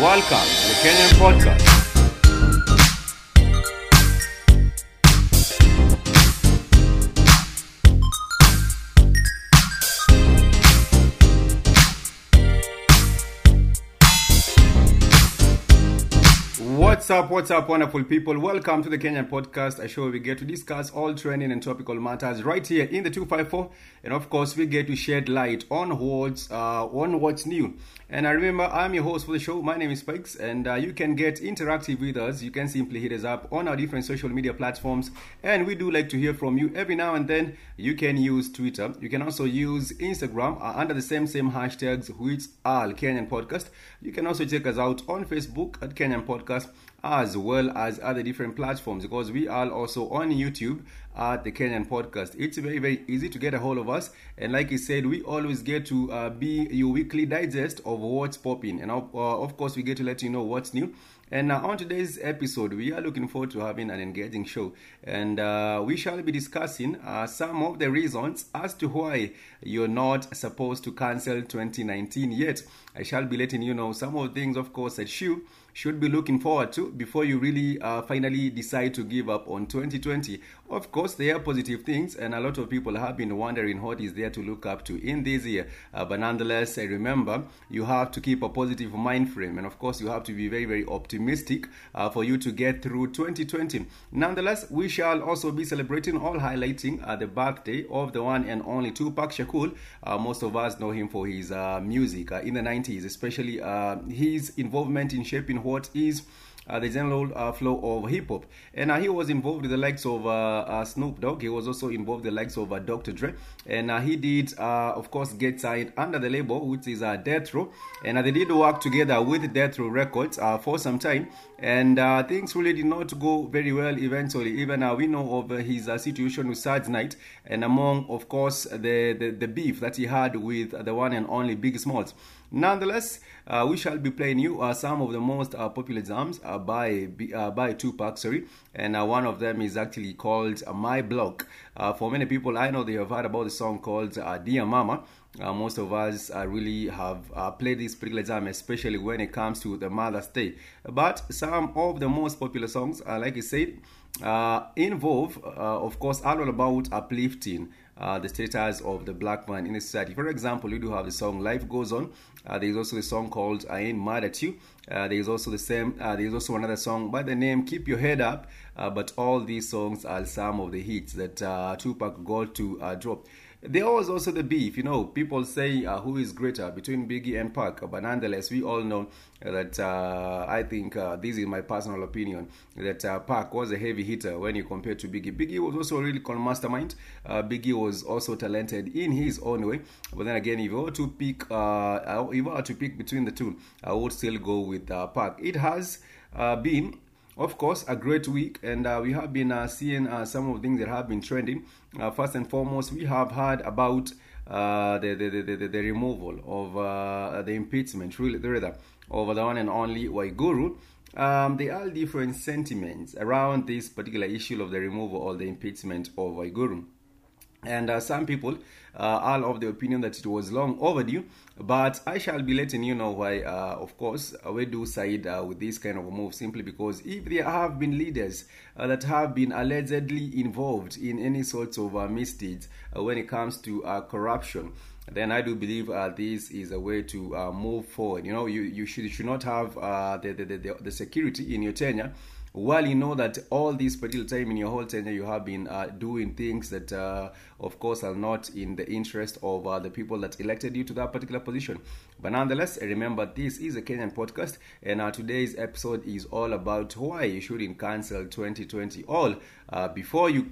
Welcome to the Kenyan Podcast. What's up, what's up, wonderful people? Welcome to the Kenyan Podcast, a show we get to discuss all trending and topical matters right here in the 254. And of course, we get to shed light on what's, uh, on what's new. And I remember, I'm your host for the show. My name is Spikes, and uh, you can get interactive with us. You can simply hit us up on our different social media platforms. And we do like to hear from you every now and then. You can use Twitter. You can also use Instagram uh, under the same same hashtags, which are Kenyan Podcast. You can also check us out on Facebook at Kenyan Podcast as well as other different platforms because we are also on YouTube at the Kenyan Podcast. It's very, very easy to get a hold of us. And like I said, we always get to uh, be your weekly digest of what's popping. And uh, of course, we get to let you know what's new. And uh, on today's episode, we are looking forward to having an engaging show. And uh, we shall be discussing uh, some of the reasons as to why you're not supposed to cancel 2019 yet. I shall be letting you know some of the things, of course, that you should be looking forward to before you really uh, finally decide to give up on 2020. Of course, there are positive things, and a lot of people have been wondering what is there to look up to in this year. Uh, but nonetheless, uh, remember, you have to keep a positive mind frame, and of course, you have to be very, very optimistic uh, for you to get through 2020. Nonetheless, we shall also be celebrating all highlighting uh, the birthday of the one and only Tupac Shakur. Uh, most of us know him for his music in the 90s, especially uh, his involvement in shaping what is uh, the general uh, flow of hip hop. And uh, he was involved with the likes of uh, uh, Snoop Dogg. He was also involved with the likes of Dr. Dre. And he did, of course, get signed under the label, which is Death Row. And they did work together with Death Row Records for some time. And things really did not go very well eventually. Even we know of his situation with Suge Knight and among, of course, the, the, the beef that he had with the one and only Big Smalls. Nonetheless, uh, we shall be playing you uh, some of the most uh, popular jams by by Tupac, sorry, and one of them is actually called "My Block." for many people, I know they have heard about the song called "Dear Mama." Uh, most of us uh, really have uh, played this particular jam, especially when it comes to the Mother's Day. But some of the most popular songs, like I said, involve, of course, all about uplifting. Uh, the status of the black man in the society. For example, you do have the song "Life Goes On." Uh, there is also the song called "I Ain't Mad at You." Uh, there is also the same. there is also another song by the name "Keep Your Head Up." but all these songs are some of the hits that Tupac got to drop. There was also the beef, you know. People say uh, who is greater between Biggie and Pac, but nonetheless, we all know that uh, I think uh, this is my personal opinion that Pac was a heavy hitter when you compare to Biggie. Biggie was also a really cool mastermind. Biggie was also talented in his own way, but then again, if you were to pick, if I were to pick between the two, I would still go with Pac. It has been of course, a great week, and uh, we have been uh, seeing uh, some of the things that have been trending. first and foremost, we have heard about the, the, the, the, the removal of the impeachment, really, rather, of the one and only Waiguru. Um, there are different sentiments around this particular issue of the removal or the impeachment of Waiguru. And uh, some people uh, are of the opinion that it was long overdue, but I shall be letting you know why, uh, of course, we do side with this kind of move simply because if there have been leaders that have been allegedly involved in any sorts of misdeeds when it comes to corruption, then I do believe uh, this is a way to uh, move forward. You know, you, you should should not have uh, the, the, the, the security in your tenure while you know that all this particular time in your whole tenure you have been uh, doing things that uh, of course are not in the interest of uh, the people that elected you to that particular position but nonetheless remember this is a kenyan podcast and today's episode is all about why you shouldn't cancel 2020 all before you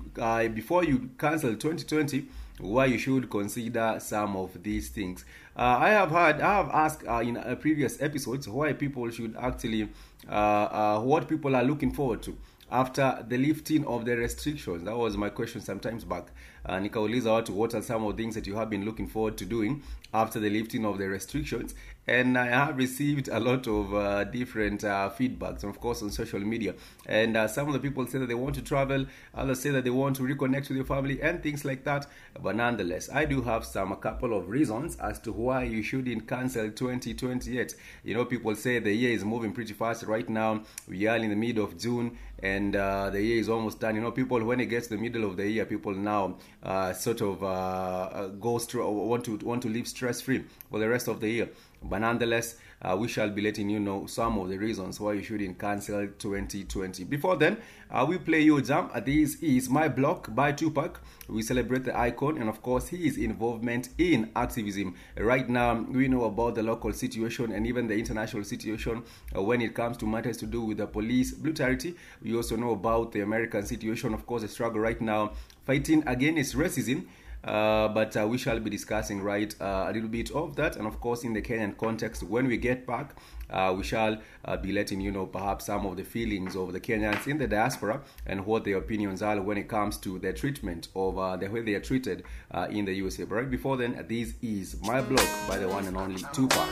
before you cancel 2020 why you should consider some of these things. Uh, I have had I have asked uh, in uh, previous episodes why people should actually, what people are looking forward to after the lifting of the restrictions. That was my question sometimes back. Uh, nikauliza what are some of the things that you have been looking forward to doing after the lifting of the restrictions and I have received a lot of uh, different uh, feedbacks, of course, on social media. And uh, some of the people say that they want to travel, others say that they want to reconnect with your family, and things like that. But nonetheless, I do have some a couple of reasons as to why you shouldn't cancel 2020 yet. You know, people say the year is moving pretty fast right now. We are in the middle of June and uh, the year is almost done. You know, people when it gets the middle of the year, people now uh, sort of uh, go through want to want to live stress free for the rest of the year. But nonetheless, uh, we shall be letting you know some of the reasons why you shouldn't cancel 2020. Before then, uh, we play you jam. Uh, this is My Block by Tupac. We celebrate the icon and, of course, his involvement in activism. Right now, we know about the local situation and even the international situation uh, when it comes to matters to do with the police brutality. We also know about the American situation, of course, the struggle right now fighting against racism. Uh, but uh, we shall be discussing right uh, a little bit of that. And of course in the kenyan context when we get back uh, we shall uh, be letting you know perhaps some of the feelings of the kenyans in the diaspora and what their opinions are when it comes to their treatment of uh, the way they are treated in the usa but right before then this is my block by the one and only tupac.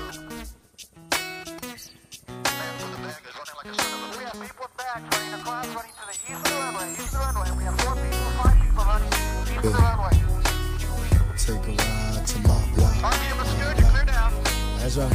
Yeah. Take a ride to my block. That's right.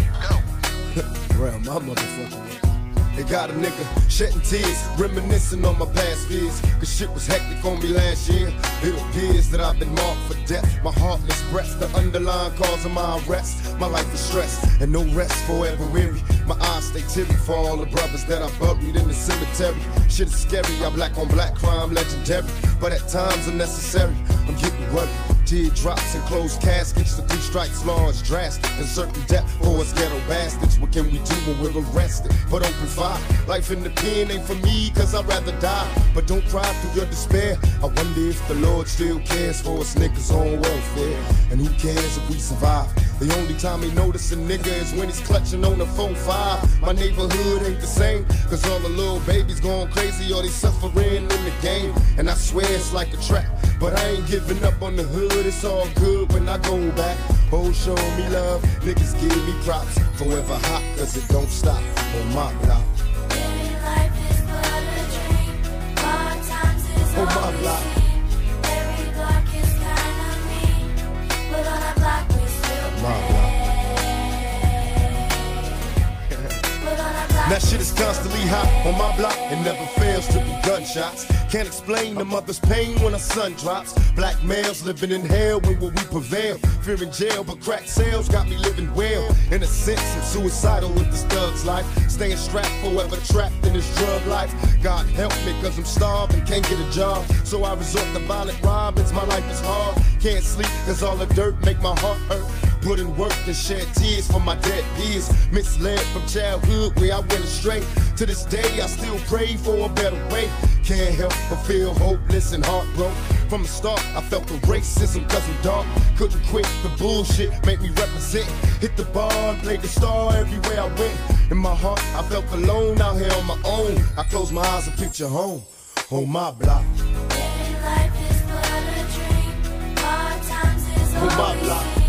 Real, my motherfucker. It got a nigga shedding tears, reminiscing on my past fears. Cause shit was hectic on me last year. It appears that I've been marked for death. My heartless breath, the underlying cause of my arrest. My life is stressed, and no rest forever weary. My eyes stay teary for all the brothers that I buried in the cemetery. Shit is scary, I'm black on black crime legendary. But at times unnecessary, I'm getting worried. Teardrops and closed caskets, the three strikes law is drastic. And certain death for us ghetto bastards. What can we do when we're arrested? But open fire. Life in the pen ain't for me, cause I'd rather die. But don't cry through your despair. I wonder if the Lord still cares for us niggas on welfare. And who cares if we survive? The only time he notice a nigga is when he's clutching on the 4-5. My neighborhood ain't the same, cause all the little babies going crazy or they suffering in the game. And I swear it's like a trap. But I ain't giving up on the hood, it's all good when I go back. Oh, show me love, niggas give me props. Forever hot, cause it don't stop on my block. On my block. My block. That shit is constantly hot on my block. It never fails to be gunshots. Can't explain the mother's pain when a son drops. Black males living in hell when will we prevail? Fear in jail, but crack sales got me living well. In a sense, I'm suicidal with this thug's life. Staying strapped, forever trapped in this drug life. God help me, cause I'm starved and can't get a job. So I resort to violent robins. My life is hard. Can't sleep, cause all the dirt make my heart hurt. Put in work and shed tears for my dead peers. Misled from childhood where I went astray. To this day, I still pray for a better way. Can't help but feel hopeless and heartbroken. From the start, I felt the racism cause I'm dark. Couldn't quit the bullshit, make me represent. Hit the bar and played the star everywhere I went. In my heart, I felt alone out here on my own. I close my eyes and picture home on my block. On my block.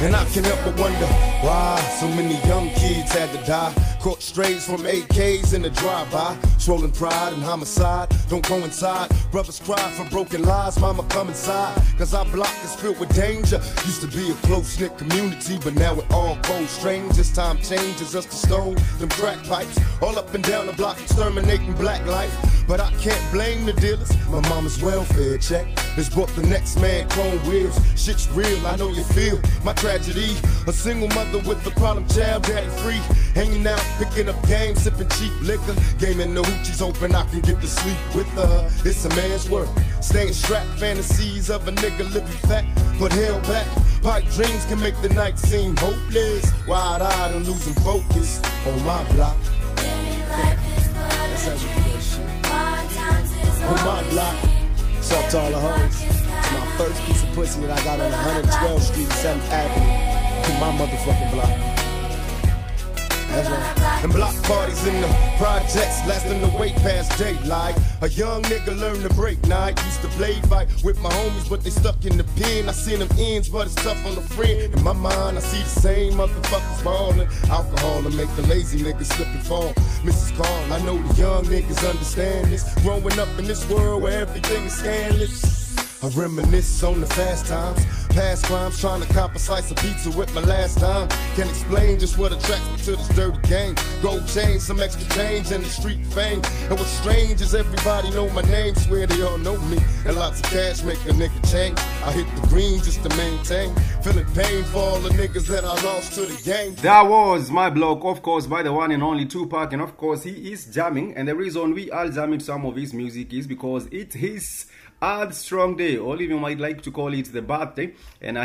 And I can't help but wonder why so many young kids had to die. Caught strays from AKs in the drive-by. Swollen pride and homicide don't coincide. Brothers cry for broken lives, mama come inside. Cause our block is filled with danger. Used to be a close-knit community, but now we're all cold strangers. Time changes us to stone them crack pipes. All up and down the block, exterminating black life. But I can't blame the dealers. My mama's welfare check has brought the next man chrome wheels. Shit's real, I know you feel my tragedy. A single mother with a problem child, daddy free. Hanging out, picking up games, sipping cheap liquor. Gaming the hoochies open, I can get to sleep with her. It's a man's work. Staying strapped, fantasies of a nigga living fat, but held back. Pipe dreams can make the night seem hopeless. Wide eyed and losing focus on my block. That's how we do that shit. On my block. What's up to all the hoes? It's my first piece of pussy that I got on 112th Street, 7th Avenue. On my motherfucking block. Right. And block parties in the projects, lasting the wait past daylight. A young nigga learned to break night. Used to play fight with my homies, but they stuck in the pen. I seen them ends, but it's tough on the friend. In my mind, I see the same motherfuckers ballin'. Alcohol to make the lazy niggas slip and fall. Mrs. Carl, I know the young niggas understand this. Growing up in this world where everything is scandalous. I reminisce on the fast times, past crimes, trying to cop a slice of pizza with my last time. Can't explain just what attracts me to this dirty game. Gold chain, some extra change, and the street fame. And what's strange is everybody know my name, swear they all know me. And lots of cash make a nigga change. I hit the green just to maintain. Feeling pain for all the niggas that I lost to the game. That was my block, of course, by the one and only Tupac, and of course, he is jamming. And the reason we are jamming some of his music is because it is a strong day, all of you might like to call it the birthday. And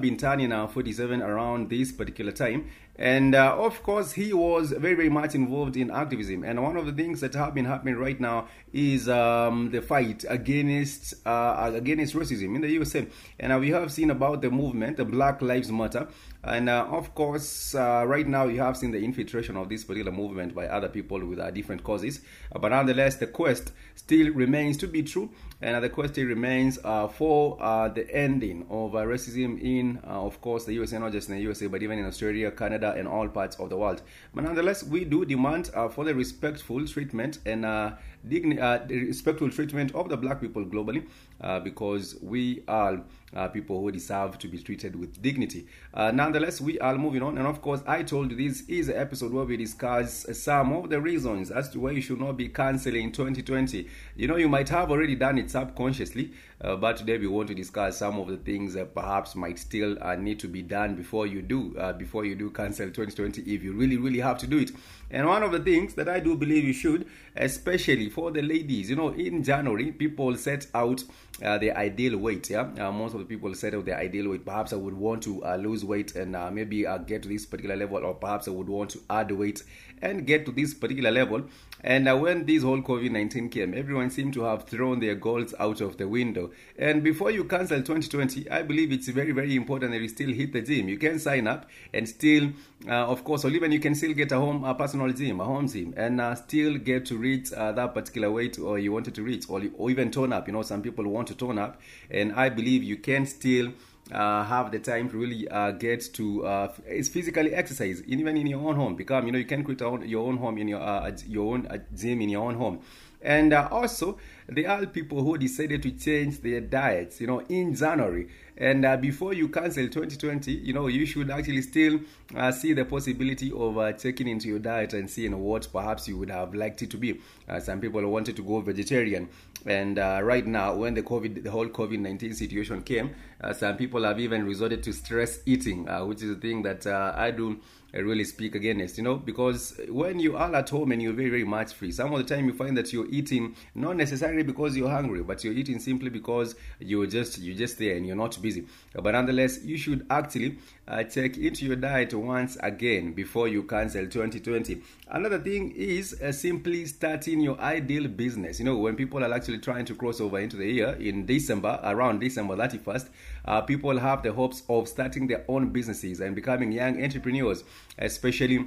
been turning uh, 47 around this particular time. And uh, of course, he was very, very much involved in activism. And one of the things that have been happening right now is um, the fight against uh, against racism in the USA. And uh, we have seen about the movement, the Black Lives Matter. And uh, of course, uh, right now you have seen the infiltration of this particular movement by other people with uh, different causes. But nonetheless, the quest still remains to be true. And the quest still remains for the ending of racism in, of course, the USA, not just in the USA, but even in Australia, Canada, and all parts of the world. But nonetheless, we do demand uh, for the respectful treatment and uh, digni- uh, respectful treatment of the black people globally uh, because we are uh, people who deserve to be treated with dignity. Uh, nonetheless, we are moving on, and of course, I told you this is an episode where we discuss some of the reasons as to why you should not be canceling 2020. You know, you might have already done it subconsciously, uh, but today we want to discuss some of the things that perhaps might still uh, need to be done before you do before you do cancel 2020 if you really really have to do it. And one of the things that I do believe you should, especially for the ladies, you know, in January people set out uh, their ideal weight. Yeah, uh, most of the people set out their ideal weight. Perhaps I would want to uh, lose weight and uh, maybe uh, get to this particular level, or perhaps I would want to add weight and get to this particular level. And uh, when this whole COVID 19 came, everyone seemed to have thrown their goals out of the window. And before you cancel 2020, I believe it's very, very important that you still hit the gym. You can sign up and still, of course, or even you can still get a home a personal gym, a home gym, and still get to reach that particular weight or you wanted to reach, or, or even tone up. You know, some people want to tone up, and I believe you can still uh, have the time to really uh, get to uh, it's physically exercise even in your own home become you know you can create your own home in your uh, your own uh, gym in your own home and uh, also there are people who decided to change their diets you know in january. And uh, before you cancel 2020 you know you should actually still uh, see the possibility of uh, checking into your diet and seeing what perhaps you would have liked it to be. Uh, some people wanted to go vegetarian. And uh, right now when the covid the whole covid-19 situation came uh, some people have even resorted to stress eating which is a thing that i do really speak against, you know, because when you are at home and you're very, very much free, some of the time you find that you're eating not necessarily because you're hungry, but you're eating simply because you're just you're just there and you're not busy. But nonetheless, you should actually uh, check into your diet once again before you cancel 2020. Another thing is uh, simply starting your ideal business. You know, when people are actually trying to cross over into the year in December, around December 31st, uh, people have the hopes of starting their own businesses and becoming young entrepreneurs, especially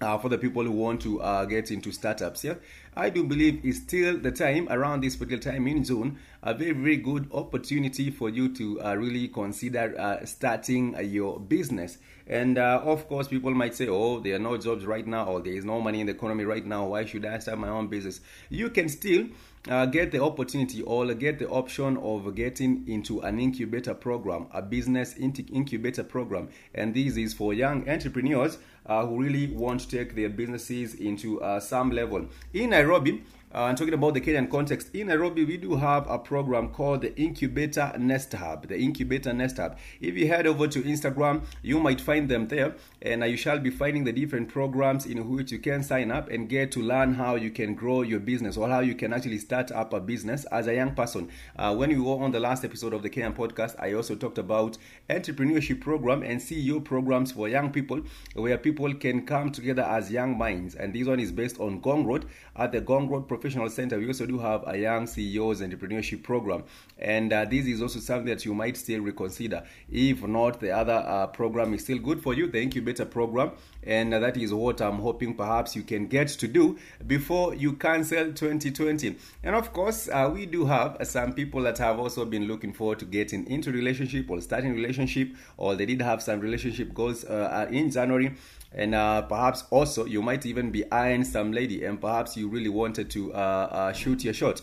uh, for the people who want to uh, get into startups. Yeah, I do believe it's still the time around this particular time in June, a very very good opportunity for you to uh, really consider uh, starting uh, your business. And uh, of course, people might say, "Oh, there are no jobs right now, or there is no money in the economy right now. Why should I start my own business?" You can still uh, get the opportunity or get the option of getting into an incubator program, a business incubator program. And this is for young entrepreneurs uh, who really want to take their businesses into uh, some level. In Nairobi, uh, and talking about the Kenyan context, in Nairobi, we do have a program called the Incubator Nest Hub. The Incubator Nest Hub. If you head over to Instagram, you might find them there, and uh, you shall be finding the different programs in which you can sign up and get to learn how you can grow your business or how you can actually start up a business as a young person. Uh, when we were on the last episode of the Kenyan podcast, I also talked about entrepreneurship program and CEO programs for young people, where people can come together as young minds. And this one is based on Ngong Road at the Ngong Road Professional Professional Center, we also do have a Young CEOs Entrepreneurship Program. And uh, this is also something that you might still reconsider. If not, the other uh, program is still good for you, the Incubator Program. And uh, that is what I'm hoping perhaps you can get to do before you cancel 2020. And of course, uh, we do have some people that have also been looking forward to getting into relationship or starting relationship, or they did have some relationship goals uh, in January and uh, perhaps also you might even be eyeing some lady and perhaps you really wanted to uh, uh, shoot your shot.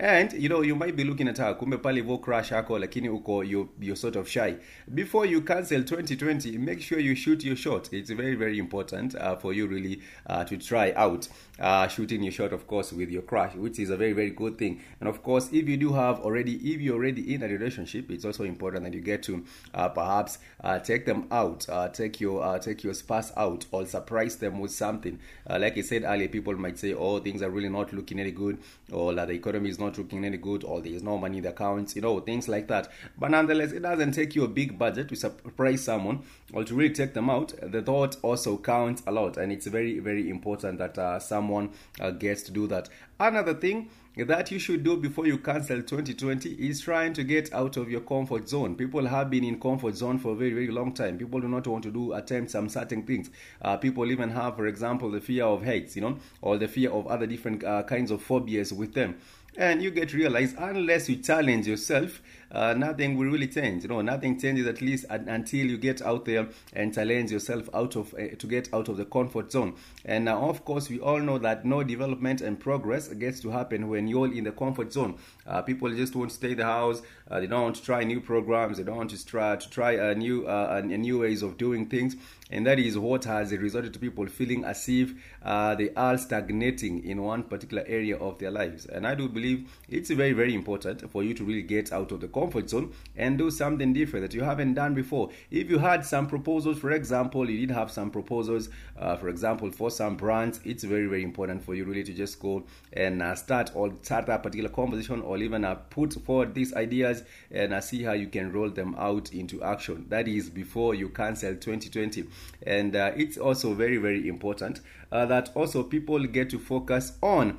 And you know you might be looking at her kumbe pale hivyo crush yako lakini uko you, you're sort of shy. Before you cancel 2020 make sure you shoot your shot. It's very very important uh, for you really uh, to try out uh, shooting your shot of course with your crush which is a very very good thing. And of course if you do have already if you're already in a relationship it's also important that you get to uh, perhaps uh, take them out uh, take your uh, take your spouse out or surprise them with something. Uh, like i said earlier people might say oh things are really not looking any good or the economy is not looking any good or there's no money in the accounts you know things like that. But nonetheless it doesn't take you a big budget to surprise someone or to really take them out. The thought also counts a lot and it's very very important that uh, someone uh, gets to do that another thing that you should do before you cancel 2020 is trying to get out of your comfort zone. People have been in comfort zone for a very, very long time. People do not want to do attempt some certain things. Uh, people even have, for example, the fear of heights, you know, or the fear of other different uh, kinds of phobias with them. And you get realized unless you challenge yourself, uh, nothing will really change. Know, nothing changes at least until you get out there and challenge yourself out of uh, to get out of the comfort zone. And uh, of course, we all know that no development and progress gets to happen when you're in the comfort zone. Uh, people just want to stay the house. Uh, they don't want to try new programs. They don't want to try to try a new a new ways of doing things. And that is what has resulted to people feeling as if they are stagnating in one particular area of their lives. And I do believe it's very very important for you to really get out of the comfort zone and do something different that you haven't done before. If you had some proposals, for example, you did have some proposals, uh, for example, for some brands, it's very, very important for you really to just go and uh, start or start that particular conversation or even uh, put forward these ideas and uh, see how you can roll them out into action. That is before you cancel 2020. And uh, it's also very, very important uh, that also people get to focus on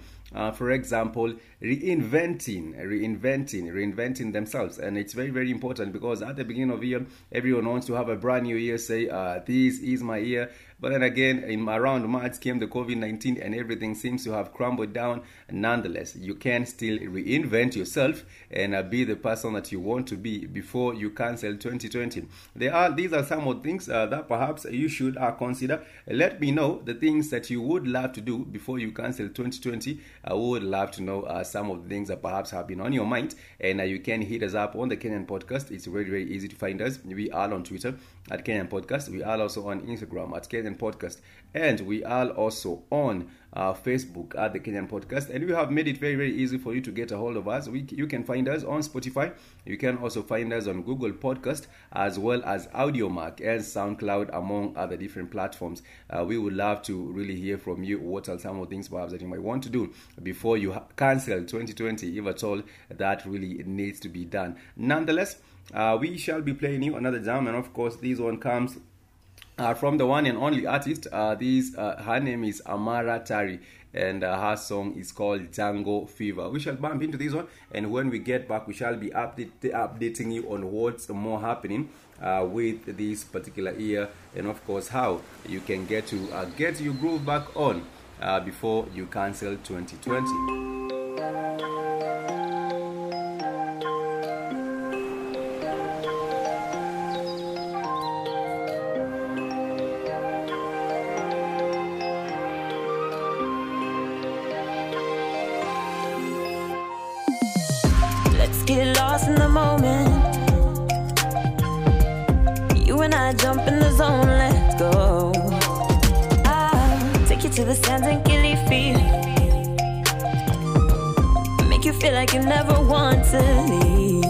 for example, reinventing, reinventing, reinventing themselves. And it's very, very important because at the beginning of the year, everyone wants to have a brand new year, say, uh, this is my year. But then again, in around March came the COVID 19 and everything seems to have crumbled down. Nonetheless, you can still reinvent yourself and uh, be the person that you want to be before you cancel 2020. There are these are some of the things uh, that perhaps you should uh, consider. Let me know the things that you would love to do before you cancel 2020. I would love to know uh, some of the things that perhaps have been on your mind, and uh, you can hit us up on the Kenyan Podcast. It's very, very easy to find us. We are on Twitter at Kenyan Podcast. We are also on Instagram at Kenyan Podcast, and we are also on uh, Facebook at the Kenyan Podcast. And we have made it very, very easy for you to get a hold of us. We, you can find us on Spotify. You can also find us on Google Podcast as well as Audiomack and SoundCloud, among other different platforms. Uh, we would love to really hear from you. What are some of the things perhaps that you might want to do before you ha- cancel 2020, if at all that really needs to be done. Nonetheless, uh, we shall be playing you another jam, and of course, this one comes uh, from the one and only artist. Uh, this uh, her name is Amara Tari, and uh, her song is called Jungle Fever. We shall bump into this one, and when we get back, we shall be update, updating you on what's more happening uh, with this particular year, and of course how you can get to uh, get your groove back on before you cancel 2020. Jump in the zone, let's go. I'll take you to the sands and Gilly feet. Make you feel like you never want to leave.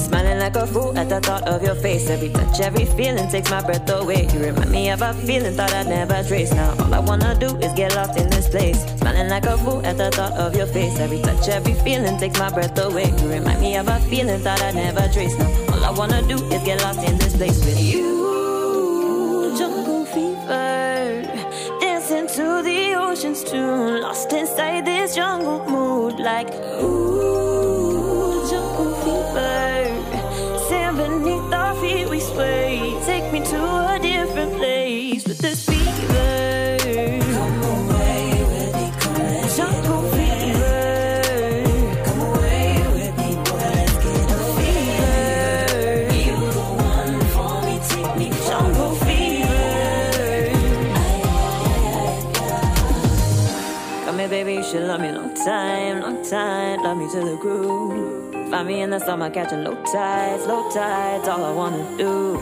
Smiling like a fool at the thought of your face. Every touch, every feeling takes my breath away. You remind me of a feeling thought I'd never trace. Now all I wanna do is get lost in this place. Smiling like a fool at the thought of your face. Every touch, every feeling takes my breath away. You remind me of a feeling that I'd never trace. Now all I wanna do is get lost in this place with you. Jungle fever, dancing to the ocean's tune, lost inside this jungle mood, like ooh, me in the summer, catching low tides, low tides. All I wanna do.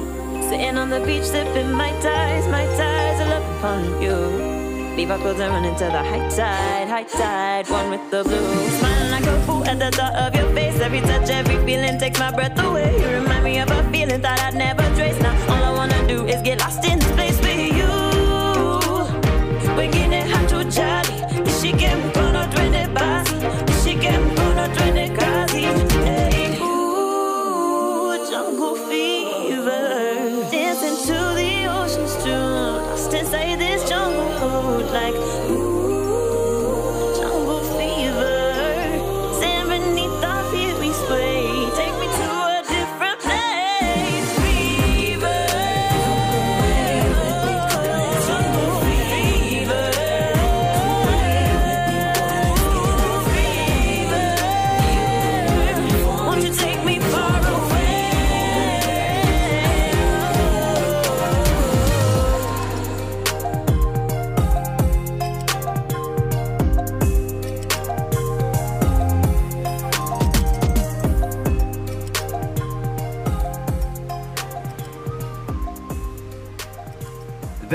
Sitting on the beach, sipping my tides, my tides. I love upon you. Leave our clothes and run into the high tide, high tide. One with the blue. Smiling like a fool at the thought of your face. Every touch, every feeling takes my breath away. You remind me of a feeling that I'd never trace. Now all I wanna do is get lost in space with you. We're getting Wengine hatujali, nishike mkono twende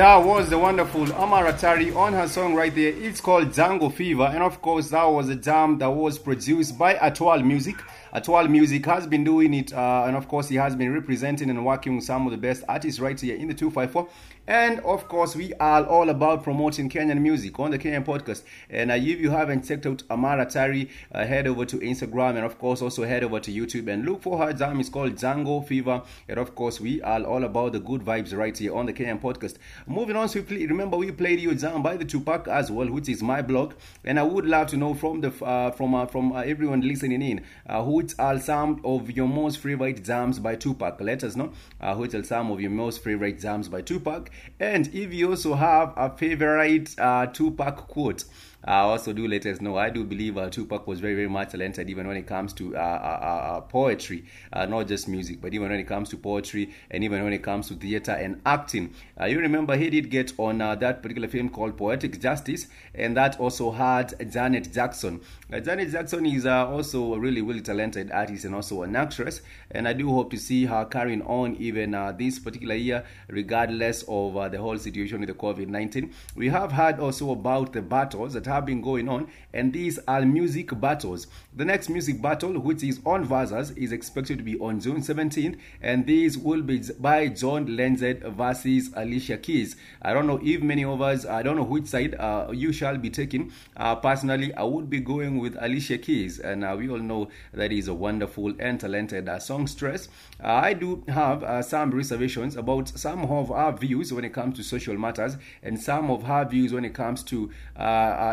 That was the wonderful Amara Tari on her song right there. It's called Jungle Fever. And of course, that was a jam that was produced by Atwal Music. Atwal Music has been doing it, uh, and of course, he has been representing and working with some of the best artists right here in the 254. And of course, we are all about promoting Kenyan music on the Kenyan podcast. And uh, if you haven't checked out Amara Tari, uh, head over to Instagram and of course also head over to YouTube and look for her jam. It's called Jungle Fever. And of course, we are all about the good vibes right here on the Kenyan podcast. Moving on swiftly, remember we played you jam by the Tupac as well, which is my block. And I would love to know from the uh, from uh, from uh, everyone listening in, uh, which are some of your most favorite jams by Tupac. Let us know uh, which are some of your most favorite jams by Tupac. And if you also have a favorite uh, Tupac quote, uh, also do let us know. I do believe uh, Tupac was very, very much talented, even when it comes to uh, uh, uh, poetry, uh, not just music, but even when it comes to poetry and even when it comes to theater and acting. Uh, you remember he did get on uh, that particular film called Poetic Justice, and that also had Janet Jackson. Uh, Janet Jackson is uh, also a really, really talented artist and also an actress, and I do hope to see her carrying on even uh, this particular year, regardless of uh, the whole situation with the COVID 19. We have heard also about the battles that have been going on, and these are music battles. The next music battle, which is on Verzuz, is expected to be on June 17th, and these will be by John Legend versus Alicia Keys. I don't know if many of us, I don't know which side uh, you shall be taking. Uh, personally, I would be going with Alicia Keys, and uh, we all know that is a wonderful and talented uh, songstress. Uh, I do have uh, some reservations about some of her views when it comes to social matters, and some of her views when it comes to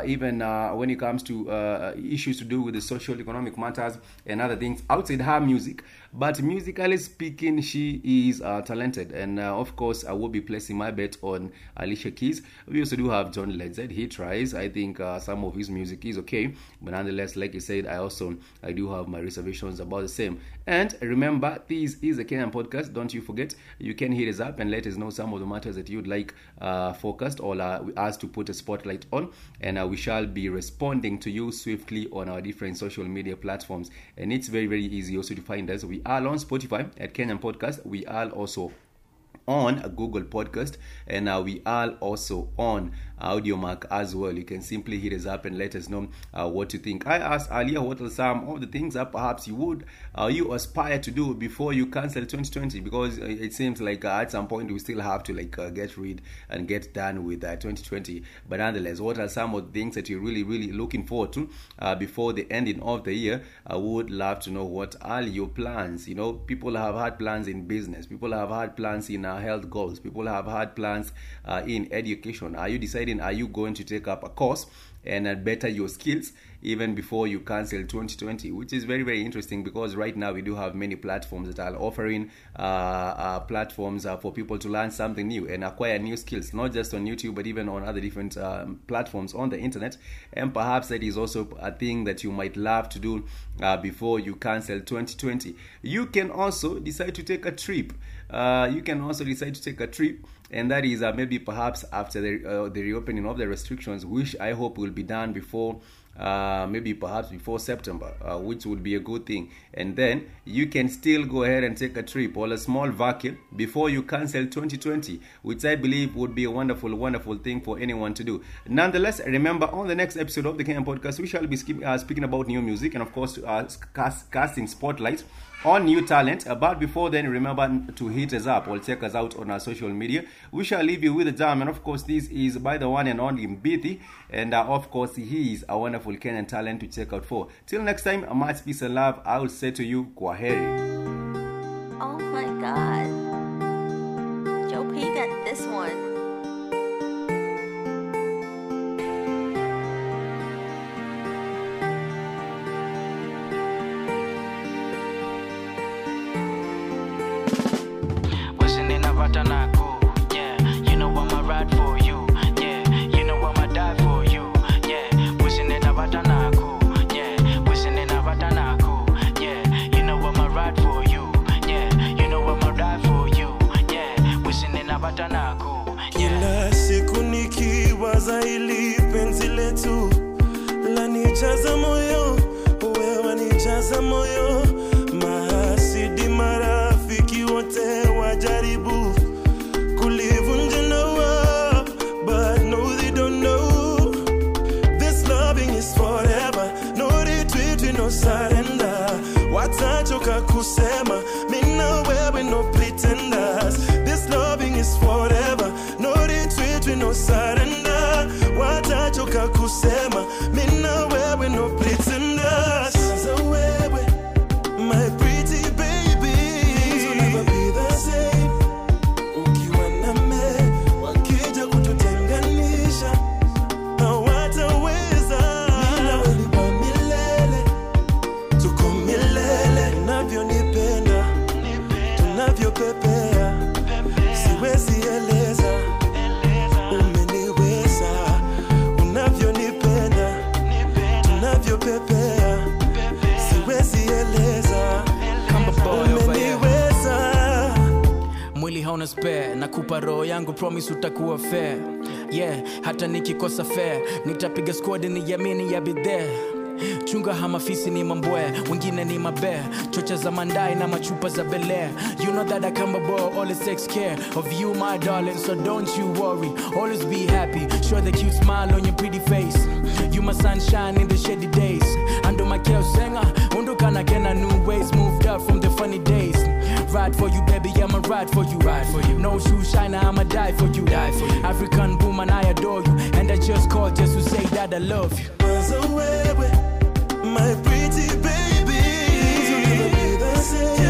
even when it comes to issues to do with the social economic matters and other things outside her music. But musically speaking, she is uh, talented, and uh, of course, I will be placing my bet on Alicia Keys. We also do have John Legend. He tries. I think uh, some of his music is okay, but nonetheless, like you said, I also I do have my reservations about the same. And remember, this is a Kenyan podcast. Don't you forget, you can hit us up and let us know some of the matters that you'd like uh, focused or uh, us to put a spotlight on, and uh, we shall be responding to you swiftly on our different social media platforms. And it's very very easy also to find us. We are on Spotify at Kenyan Podcast. We are also on a Google Podcast, and uh, we are also on Audiomack as well. You can simply hit us up and let us know uh, what you think. I asked earlier what are some of the things that perhaps you would uh, you aspire to do before you cancel 2020 because uh, it seems like uh, at some point we still have to like uh, get rid and get done with uh, 2020. But nonetheless, what are some of the things that you're really really looking forward to before the ending of the year? I would love to know what are your plans. You know, people have had plans in business, people have had plans in uh, health goals. People have had plans uh, in education. Are you deciding? Are you going to take up a course and uh, better your skills even before you cancel 2020 which is very very interesting because right now we do have many platforms that are offering uh, uh, platforms uh, for people to learn something new and acquire new skills not just on youtube but even on other different um, platforms on the internet. And perhaps that is also a thing that you might love to do uh, before you cancel 2020 you can also decide to take a trip. Uh, you can also decide to take a trip and that is uh, maybe perhaps after the, uh, the reopening of the restrictions, which I hope will be done before. Uh, maybe perhaps before September, uh, which would be a good thing. And then you can still go ahead and take a trip or a small vacation before you cancel 2020, which I believe would be a wonderful, wonderful thing for anyone to do. Nonetheless, remember on the next episode of the Kenyan podcast, we shall be uh, speaking about new music and, of course, uh, cast, casting spotlight on new talent. Uh, but before then, remember to hit us up or check us out on our social media. We shall leave you with the jam. And of course, this is by the one and only Mbithi. And uh, of course, he is a wonderful Kenyan talent to check out for. Till next time, much peace and love. I will say to you, Kwaheri. Oh my god. Joe P got this one. Nikiwaza ili penzi letu lanijaza moyo wewe nijaza moyo. Mahasidi marafiki wote wajaribu no they don't know. This loving is forever no kusema mina wewe no hauna spare nakupa roho yangu promise utakuwa fair. Yeah hata nikikosa fair nitapiga squad ni yamini ya bidhaa chunga hamafisi ni mambwea wengine ni mabea chocha za mandai na machupa za belea you know that i come aboard always takes care. Of you my darling so don't you worry. Always be happy show the cute smile on your pretty face. You my sunshine in the shady days. Ando makeo senga undukana kena new ways. Moved up from the funny days. Ride for you, baby, ride for you. Ride for you. No shoe shiner, I'ma die for you. Die for you. African woman, I adore you. And I just called just to say that I love you. Burns away, my pretty baby. Things will never be the same.